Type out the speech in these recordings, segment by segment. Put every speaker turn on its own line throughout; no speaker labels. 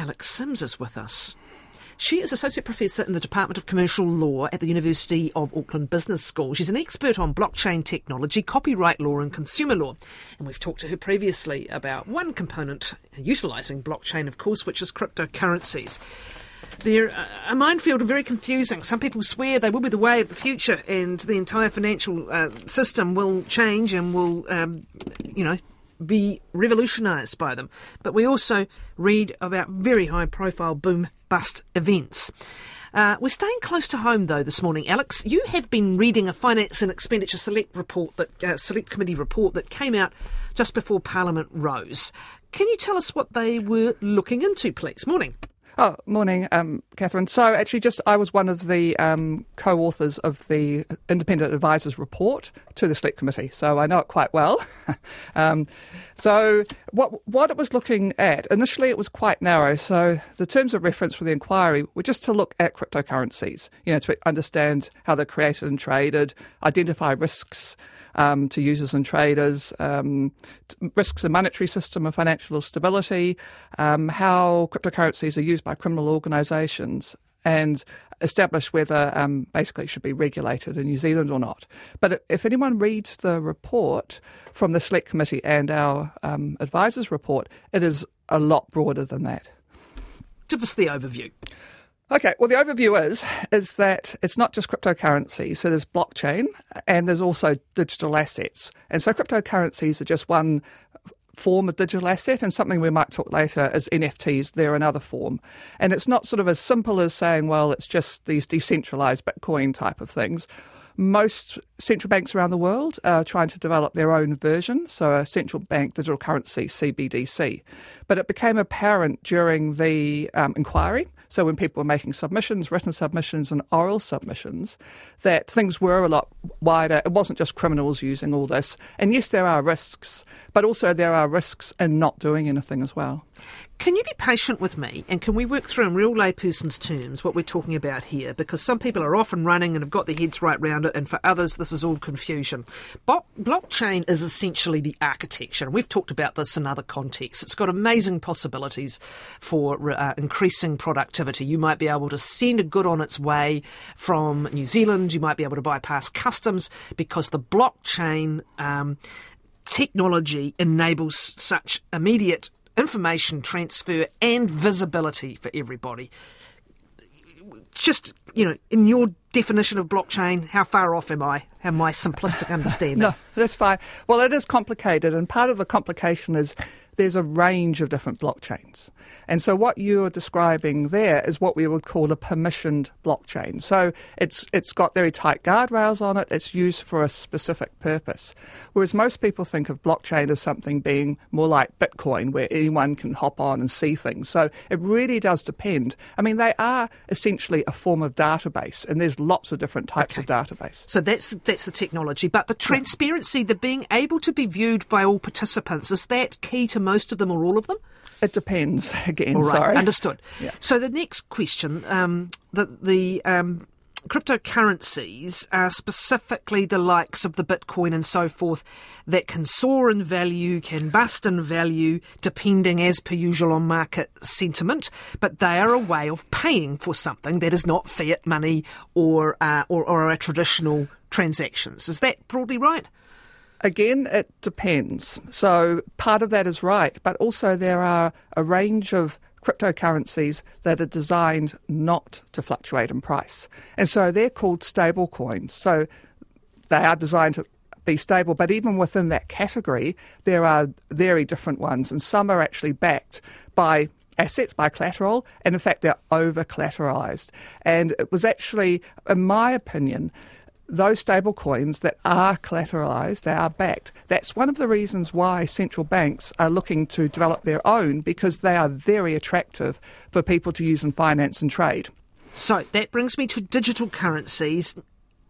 Alex Sims is with us. She is Associate Professor in the Department of Commercial Law at the University of Auckland Business School. She's an expert on blockchain technology, copyright law, and consumer law. And we've talked to her previously about one component utilising blockchain, of course, which is cryptocurrencies. They're a minefield and very confusing. Some people swear they will be the way of the future and the entire financial uh, system will change and will, um, you know, be revolutionised by them. But we also read about very high profile boom bust events. Uh, we're staying close to home though this morning, Alex. You have been reading a Finance and Expenditure Select report that uh, Select Committee report that came out just before Parliament rose. Can you tell us what they were looking into, please? Morning.
Oh, morning, um, Kathryn. So, actually, just I was one of the um, co-authors of the Independent Advisors report to the Select Committee, so I know it quite well. um, so, what what it was looking at initially, it was quite narrow. So, the terms of reference for the inquiry were just to look at cryptocurrencies, you know, to understand how they're created and traded, identify risks um, to users and traders, um, risks in monetary system and financial stability, um, how cryptocurrencies are used by criminal organisations, and establish whether um, basically it should be regulated in New Zealand or not. But if anyone reads the report from the Select Committee and our um, advisors report, it is a lot broader than that.
Give us the overview.
Okay, well, the overview is is that it's not just cryptocurrency. So there's blockchain, and there's also digital assets. And so cryptocurrencies are just one form of digital asset, and something we might talk later is NFTs. They're another form, and it's not sort of as simple as saying, well, it's just these decentralized Bitcoin type of things. Most central banks around the world are trying to develop their own version, so a central bank digital currency, CBDC. But it became apparent during the um, inquiry so when people were making submissions, written submissions and oral submissions, that things were a lot wider. It wasn't just criminals using all this. And yes, there are risks, but also there are risks in not doing anything as well.
Can you be patient with me and can we work through in real layperson's terms what we're talking about here? Because some people are off and running and have got their heads right round it, and for others, this is all confusion. Blockchain is essentially the architecture, we've talked about this in other contexts. It's got amazing possibilities for uh, increasing productivity. You might be able to send a good on its way from New Zealand, you might be able to bypass customs because the blockchain. Um, technology enables such immediate information transfer and visibility for everybody. Just, you know, in your definition of blockchain, how far off am I? How my simplistic understanding?
no, that's fine. Well, it is complicated, and part of the complication is there's a range of different blockchains. And so what you're describing there is what we would call a permissioned blockchain. So it's it's got very tight guardrails on it. It's used for a specific purpose. Whereas most people think of blockchain as something being more like Bitcoin, where anyone can hop on and see things. So it really does depend. I mean, they are essentially a form of database, and there's lots of different types okay. of database.
So that's the, that's the technology, but the transparency, the being able to be viewed by all participants, is that key to most of them or all of them?
It depends. Again,
all right,
sorry.
Understood. Yeah. So the next question, um, the the um, cryptocurrencies are specifically the likes of the Bitcoin and so forth that can soar in value, can bust in value, depending as per usual on market sentiment, but they are a way of paying for something that is not fiat money or uh, or, or a traditional transactions. Is that broadly right?
Again, it depends. So part of that is right, but also there are a range of cryptocurrencies that are designed not to fluctuate in price. And so they're called stable coins. So they are designed to be stable, but even within that category, there are very different ones, and some are actually backed by assets by collateral, and in fact, they're over collateralized. And it was actually, in my opinion, those stable coins that are collateralized, they are backed. That's one of the reasons why central banks are looking to develop their own because they are very attractive for people to use in finance and trade.
So that brings me to digital currencies.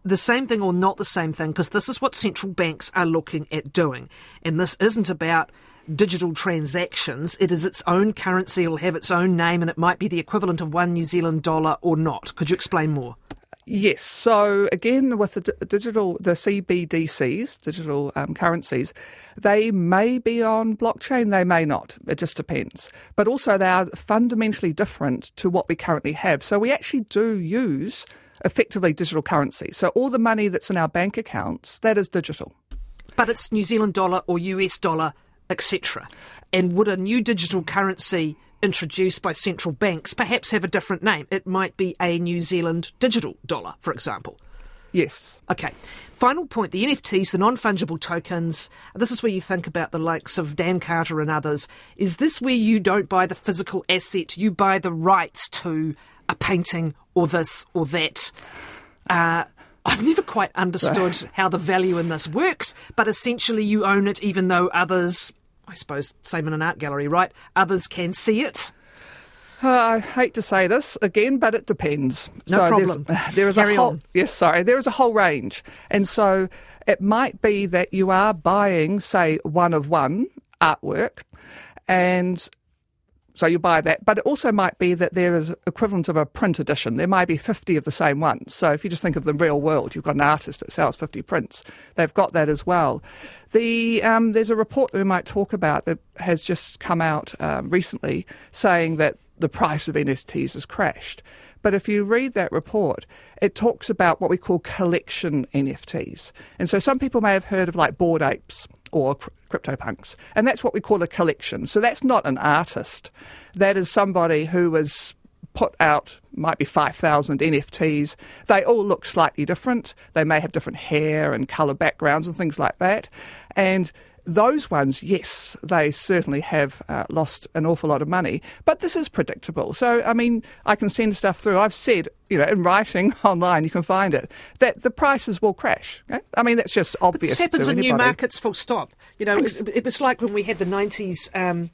The same thing or not the same thing, because this is what central banks are looking at doing. And this isn't about digital transactions. It is its own currency, it'll have its own name, and it might be the equivalent of one New Zealand dollar or not. Could you explain more?
Yes. So again, with the digital, the CBDCs, digital um, currencies, they may be on blockchain, they may not. It just depends. But also, they are fundamentally different to what we currently have. So we actually do use effectively digital currency. So all the money that's in our bank accounts, that is digital.
But it's New Zealand dollar or US dollar, etc. And would a new digital currency introduced by central banks perhaps have a different name? It might be a New Zealand digital dollar, for example.
Yes.
Okay. Final point the NFTs, the non fungible tokens. This is where you think about the likes of Dan Carter and others. Is this where you don't buy the physical asset, you buy the rights to a painting or this or that? Uh, I've never quite understood how the value in this works, but essentially you own it even though others, I suppose, same in an art gallery, right? Others can see it.
Uh, I hate to say this again, but it depends.
No so problem.
There is
Carry
a whole
on.
yes, sorry. There is a whole range, and so it might be that you are buying, say, one of one artwork, and so you buy that, but it also might be that there is equivalent of a print edition. There might be 50 of the same ones. So if you just think of the real world, you've got an artist that sells 50 prints. They've got that as well. The, um, there's a report that we might talk about that has just come out um, recently saying that the price of NFTs has crashed. But if you read that report, it talks about what we call collection NFTs. And so some people may have heard of like Bored Apes or CryptoPunks. And that's what we call a collection. So that's not an artist. That is somebody who has put out, might be 5,000 NFTs. They all look slightly different. They may have different hair and colour backgrounds and things like that. And those ones, yes, they certainly have uh, lost an awful lot of money, but this is predictable. So, I mean, I can send stuff through. I've said, you know, in writing online, you can find it, that the prices will crash. Okay? I mean, that's just obvious.
But this happens in new markets, full stop. You know, it, it, was like when we had the 90s. Um,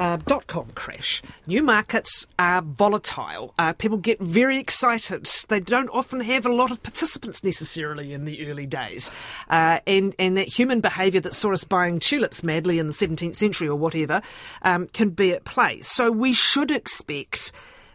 uh, dot com crash. New markets are volatile. Uh, people get very excited. They don't often have a lot of participants necessarily in the early days. Uh, and, and that human behaviour that saw us buying tulips madly in the 17th century or whatever um, can be at play. So we should expect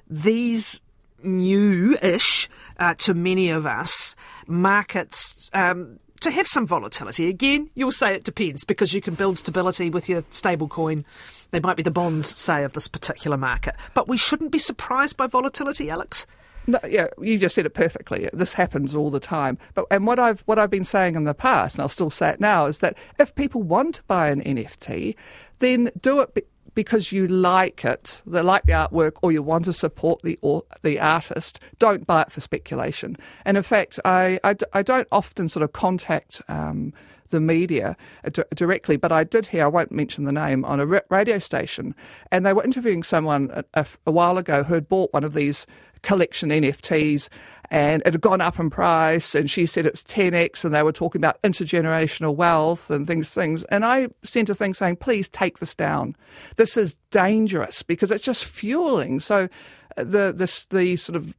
these new ish uh, to many of us markets. Um, to have some volatility. Again, you'll say it depends because you can build stability with your stable coin. They might be the bonds, say, of this particular market. But we shouldn't be surprised by volatility, Alex.
No, yeah, you just said it perfectly. This happens all the time. But and what I've what I've been saying in the past, and I'll still say it now, is that if people want to buy an NFT, then do it. Be- because you like it, they like the artwork, or you want to support the or, the artist, don't buy it for speculation. And in fact, I, I, I don't often sort of contact um, the media uh, directly, but I did hear, I won't mention the name, on a radio station, and they were interviewing someone a, a, while ago who had bought one of these collection NFTs and it had gone up in price and she said it's 10x and they were talking about intergenerational wealth and things things and I sent a thing saying please take this down. This is dangerous because it's just fueling. So uh, the the, the sort of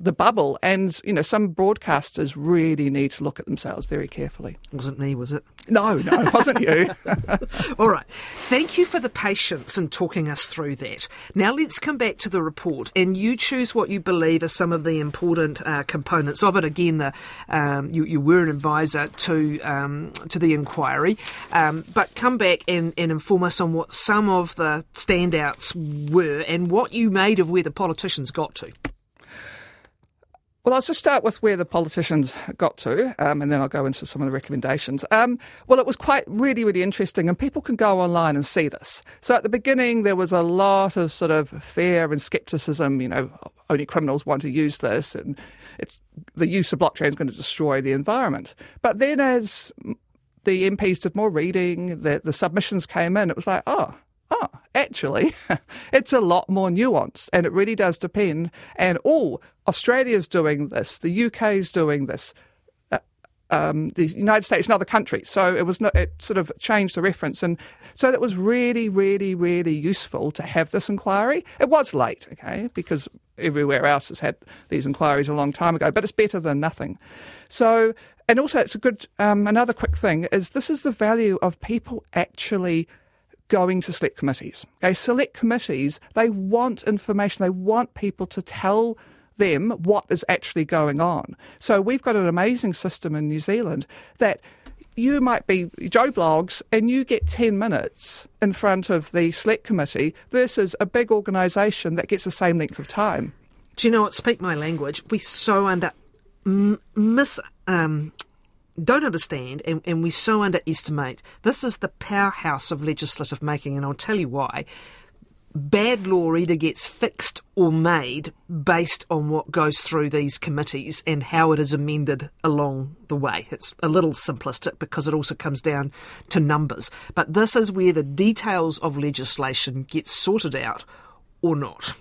the bubble. And, you know, some broadcasters really need to look at themselves very carefully.
Wasn't me, was it?
No, no, it wasn't you.
All right. Thank you for the patience in talking us through that. Now let's come back to the report and you choose what you believe are some of the important uh, components of it. Again, the, um, you, you, were an advisor to, um, to the inquiry, um, but come back and, and inform us on what some of the standouts were and what you made of where the politicians got to.
Well, I'll just start with where the politicians got to, um, and then I'll go into some of the recommendations. Um, well, it was quite really, really interesting, and people can go online and see this. So at the beginning, there was a lot of sort of fear and scepticism. You know, only criminals want to use this, and it's the use of blockchain is going to destroy the environment. But then, as the MPs did more reading, the, the submissions came in, it was like, oh, oh, actually, it's a lot more nuanced and it really does depend. And oh, Australia's doing this, the UK's doing this. Uh, um, the United States and other countries. So it was no, it sort of changed the reference, and so that was really, really, really useful to have this inquiry. It was late, okay, because everywhere else has had these inquiries a long time ago, but it's better than nothing. So, and also it's a good. Um, another quick thing is this is the value of people actually going to select committees. Okay, select committees, they want information, they want people to tell them what is actually going on. So we've got an amazing system in New Zealand that you might be Joe Bloggs and you get 10 minutes in front of the select committee versus a big organisation that gets the same length of time.
Do you know what? Speak my language. We so under m- miss um, don't understand and, and we so underestimate. This is the powerhouse of legislative making, and I'll tell you why. Bad law either gets fixed or made based on what goes through these committees and how it is amended along the way. It's a little simplistic because it also comes down to numbers. But this is where the details of legislation get sorted out or not.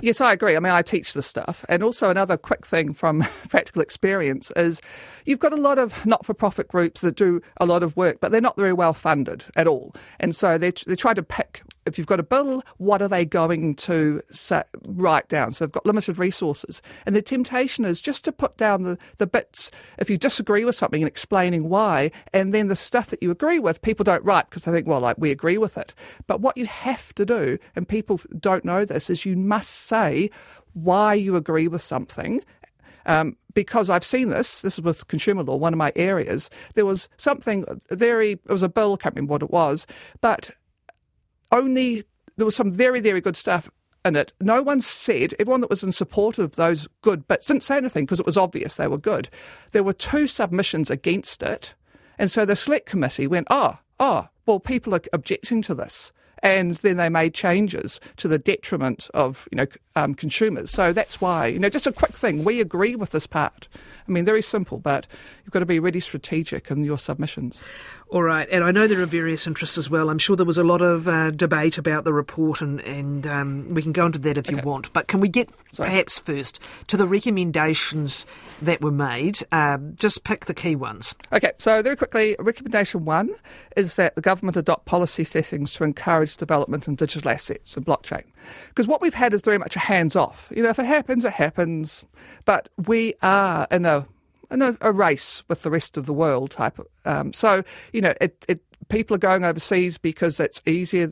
Yes, I agree. I mean, I teach this stuff. And also, another quick thing from practical experience is you've got a lot of not for profit groups that do a lot of work, but they're not very well funded at all. And so they, they try to pick if you've got a bill, what are they going to say, write down? So they've got limited resources. And the temptation is just to put down the, the bits if you disagree with something and explaining why, and then the stuff that you agree with, people don't write because they think, well, like, we agree with it. But what you have to do, and people don't know this, is you must say why you agree with something um, because I've seen this. This is with consumer law, one of my areas. There was something very. It was a bill. I can't remember what it was, but only there was some very, very good stuff in it. No one said, everyone that was in support of those good bits didn't say anything because it was obvious they were good. There were two submissions against it. And so the select committee went, oh, oh, well, people are objecting to this. And then they made changes to the detriment of, you know, um, consumers. So that's why, you know, just a quick thing. We agree with this part. I mean, very simple, but you've got to be really strategic in your submissions.
All right, and I know there are various interests as well. I'm sure there was a lot of uh, debate about the report, and, and um, we can go into that if okay. you want. But can we get Sorry. perhaps first to the recommendations that were made? Um, just pick the key ones.
Okay, so very quickly, recommendation one is that the government adopt policy settings to encourage development in digital assets and blockchain. Because what we've had is very much a hands off. You know, if it happens, it happens. But we are in a a, a race with the rest of the world type. Um, so you know, it, it people are going overseas because it's easier.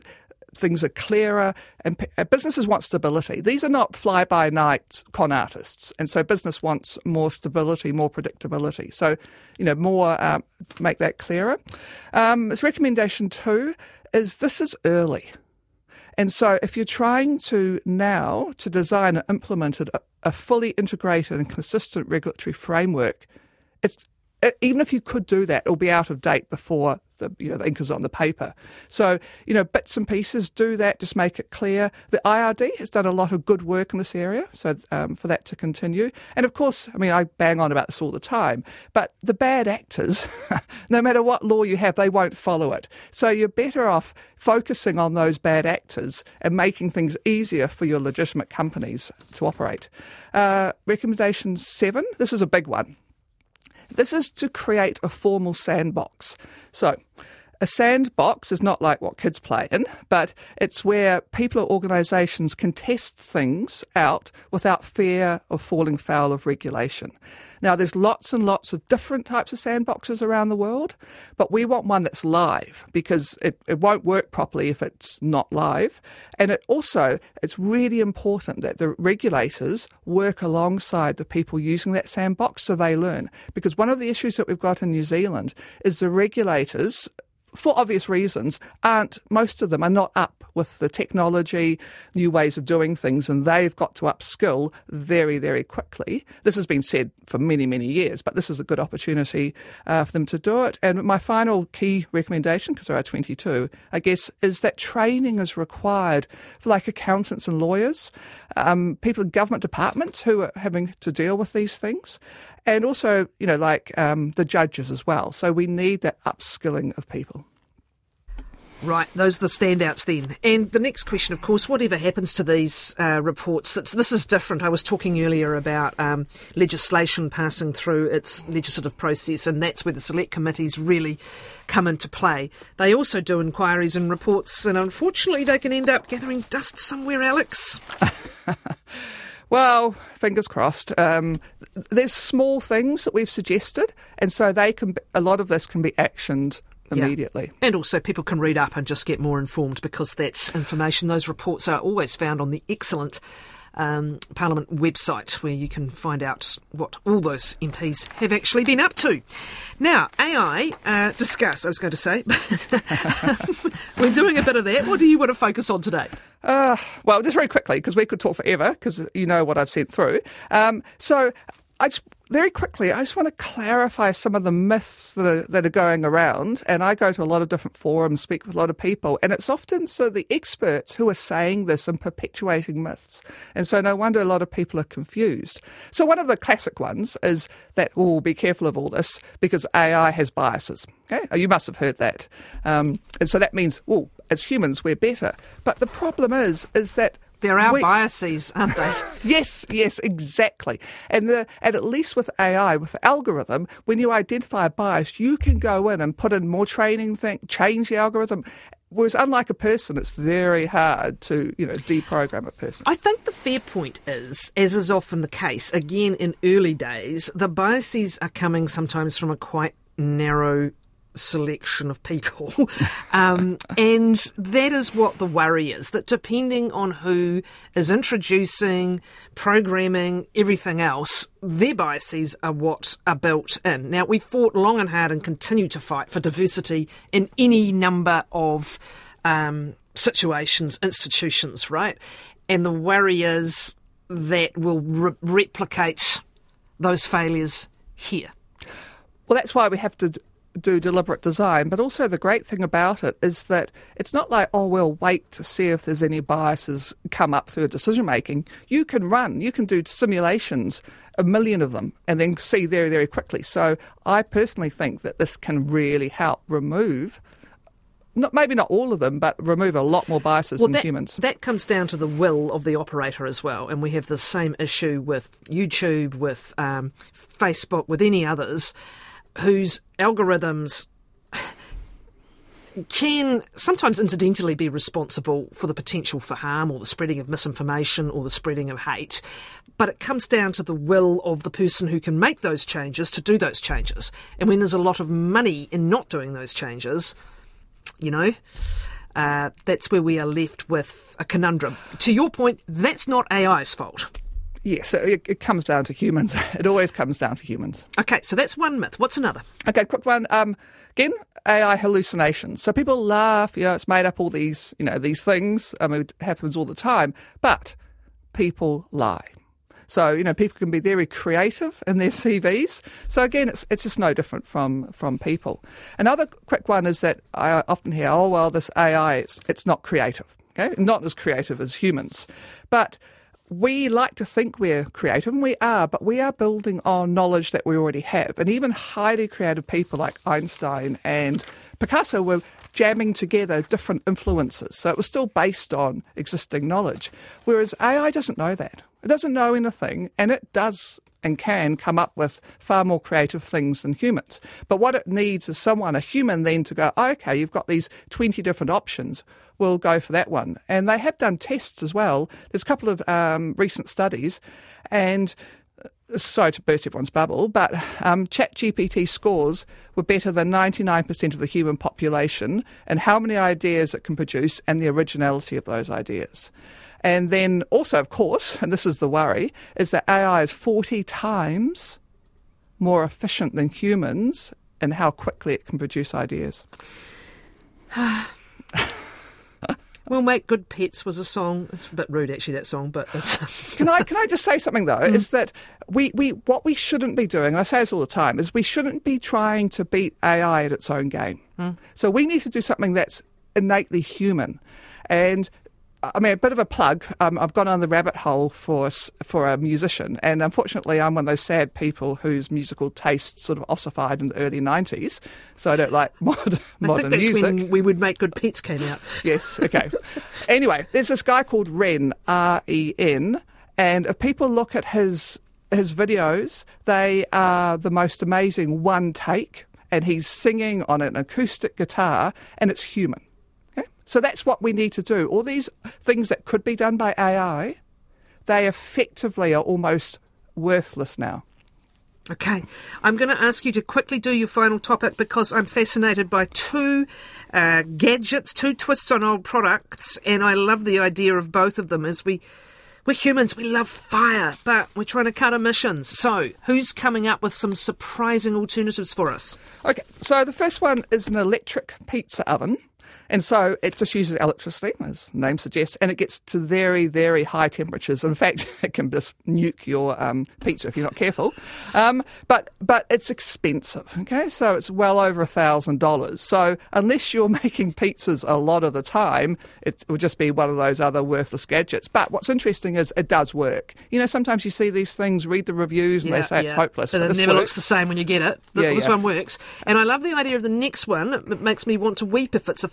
Things are clearer, and p- uh, businesses want stability. These are not fly by night con artists, and so business wants more stability, more predictability. So, you know, more um, make that clearer. Um, its recommendation two is this is early. And so, if you're trying to now to design and implement a, fully integrated and consistent regulatory framework, it's even if you could do that, it'll be out of date before the you know the ink is on the paper. So you know bits and pieces do that, just make it clear. The IRD has done a lot of good work in this area, so um, for that to continue. And of course, I mean I bang on about this all the time, but the bad actors, no matter what law you have, they won't follow it. So you're better off focusing on those bad actors and making things easier for your legitimate companies to operate. Uh, recommendation seven. This is a big one. This is to create a formal sandbox. So, a sandbox is not like what kids play in, but it's where people or organisations can test things out without fear of falling foul of regulation. Now, there's lots and lots of different types of sandboxes around the world, but we want one that's live because it, it won't work properly if it's not live. And it also, it's really important that the regulators work alongside the people using that sandbox so they learn. Because one of the issues that we've got in New Zealand is the regulators for obvious reasons, aren't most of them are not up with the technology, new ways of doing things, and they've got to upskill very, very quickly. This has been said for many, many years, but this is a good opportunity uh, for them to do it. And my final key recommendation, because there are 22, I guess, is that training is required for like accountants and lawyers, um, people in government departments who are having to deal with these things and also, you know, like um, the judges as well. So we need that upskilling of people.
Right, those are the standouts then. And the next question, of course, whatever happens to these uh, reports, this is different. I was talking earlier about um, legislation passing through its legislative process, and that's where the select committees really come into play. They also do inquiries and reports, and unfortunately, they can end up gathering dust somewhere, Alex.
Well, fingers crossed. Um, there's small things that we've suggested, and so they can. A lot of this can be actioned immediately.
Yeah. And also, people can read up and just get more informed because that's information. Those reports are always found on the excellent um, Parliament website where you can find out what all those MPs have actually been up to. Now, AI, uh, discuss, I was going to say. We're doing a bit of that. What do you want to focus on today?
Uh, well, just very quickly, because we could talk forever, because you know what I've sent through. Um, so, I just, very quickly, I just want to clarify some of the myths that are, that are going around. And I go to a lot of different forums, speak with a lot of people, and it's often so the experts who are saying this and perpetuating myths. And so no wonder a lot of people are confused. So one of the classic ones is that, oh, be careful of all this because AI has biases. Okay, oh, you must have heard that. Um, and so that means, oh, as humans, we're better. But the problem is, is that
they're our we, biases, aren't they?
yes, yes, exactly. And, the, and at least with AI, with the algorithm, when you identify a bias, you can go in and put in more training, thing, change the algorithm. Whereas, unlike a person, it's very hard to, you know, deprogram a person.
I think the fair point is, as is often the case, again in early days, the biases are coming sometimes from a quite narrow selection of people. um, and that is what the worry is that depending on who is introducing, programming, everything else, their biases are what are built in. Now, we've fought long and hard and continue to fight for diversity in any number of um, situations, institutions, right? And the worry is that we'll re- replicate those failures here.
Well, that's why we have to do deliberate design, but also the great thing about it is that it's not like, oh, we'll wait to see if there's any biases come up through decision making. You can run, you can do simulations, a million of them, and then see very, very quickly. So I personally think that this can really help remove. Not, maybe not all of them, but remove a lot more biases
well,
than
that,
humans.
That comes down to the will of the operator as well. And we have the same issue with YouTube, with um, Facebook, with any others whose algorithms can sometimes incidentally be responsible for the potential for harm or the spreading of misinformation or the spreading of hate. But it comes down to the will of the person who can make those changes to do those changes. And when there's a lot of money in not doing those changes, you know, uh, that's where we are left with a conundrum. To your point, that's not AI's fault.
Yes, it, it, comes down to humans. It always comes down to humans.
Okay, so that's one myth. What's another?
Okay, quick one. Um, again, AI hallucinations. So people laugh. You know, it's made up all these, you know, these things. I mean, it happens all the time. But people lie. So you know, people can be very creative in their CVs. So again, it's it's just no different from from people. Another quick one is that I often hear, oh well, this AI, it's it's not creative. Okay, not as creative as humans, but we like to think we're creative, and we are, but we are building on knowledge that we already have. And even highly creative people like Einstein and Picasso were jamming together different influences. So it was still based on existing knowledge. Whereas AI doesn't know that. It doesn't know anything, and it does and can come up with far more creative things than humans. But what it needs is someone, a human, then to go, okay, you've got these 20 different options We'll go for that one. And they have done tests as well. There's a couple of um, recent studies, and sorry to burst everyone's bubble, but um, ChatGPT scores were better than 99% of the human population and how many ideas it can produce and the originality of those ideas. And then also, of course, and this is the worry, is that AI is 40 times more efficient than humans in how quickly it can produce ideas.
We'll make good pets was a song. It's a bit rude, actually, that song, but
can I can I just say something though? Mm. Is that we, we what we shouldn't be doing, and I say this all the time, is we shouldn't be trying to beat AI at its own game. Mm. So we need to do something that's innately human. And I mean, a bit of a plug. Um, I've gone on the rabbit hole for for a musician, and unfortunately, I'm one of those sad people whose musical taste sort of ossified in the early '90s. So I don't like mod- modern music.
When we would make good pets came out.
yes. Okay. anyway, there's this guy called Ren R E N, and if people look at his his videos, they are the most amazing one take, and he's singing on an acoustic guitar, and it's human. So that's what we need to do. All these things that could be done by AI, they effectively are almost worthless now.
Okay, I'm going to ask you to quickly do your final topic because I'm fascinated by two uh, gadgets, two twists on old products, and I love the idea of both of them as we We're humans, we love fire, but we're trying to cut emissions. So, who's coming up with some surprising alternatives for us?
Okay, so the first one is an electric pizza oven. And so it just uses electricity, as the name suggests, and it gets to very, very high temperatures. In fact, it can just nuke your um, pizza if you're not careful. Um, but but it's expensive. Okay, so it's well over a thousand dollars. So unless you're making pizzas a lot of the time, it would just be one of those other worthless gadgets. But what's interesting is it does work. You know, sometimes you see these things, read the reviews, and
Yeah,
they say it's
yeah.
hopeless.
But
but
it never
works.
looks the same when you get it. This,
Yeah,
this one works. And I love the idea of the next one. It makes me want to weep if it's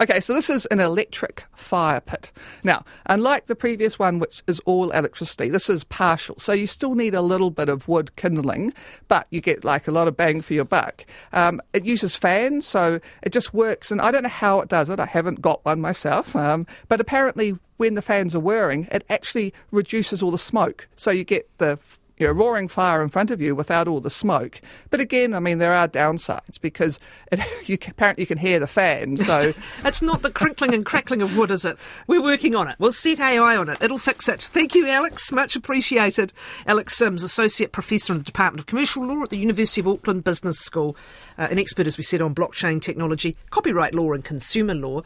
Okay, so this is an electric fire pit. Now, unlike the previous one, which is all electricity, this is partial. So you still need a little bit of wood kindling, but you get like a lot of bang for your buck. Um, it uses fans, so it just works. And I don't know how it does it. I haven't got one myself. Um, but apparently, when the fans are whirring, it actually reduces all the smoke. So you get the you know, roaring fire in front of you without all the smoke. But again, I mean, there are downsides because it, you can, apparently you can hear the fan. So
It's not the crinkling and crackling of wood, is it? We're working on it. We'll set AI on it. It'll fix it. Thank you, Alex. Much appreciated. Alex Sims, Associate Professor in the Department of Commercial Law at the University of Auckland Business School, uh, an expert, as we said, on blockchain technology, copyright law, and consumer law.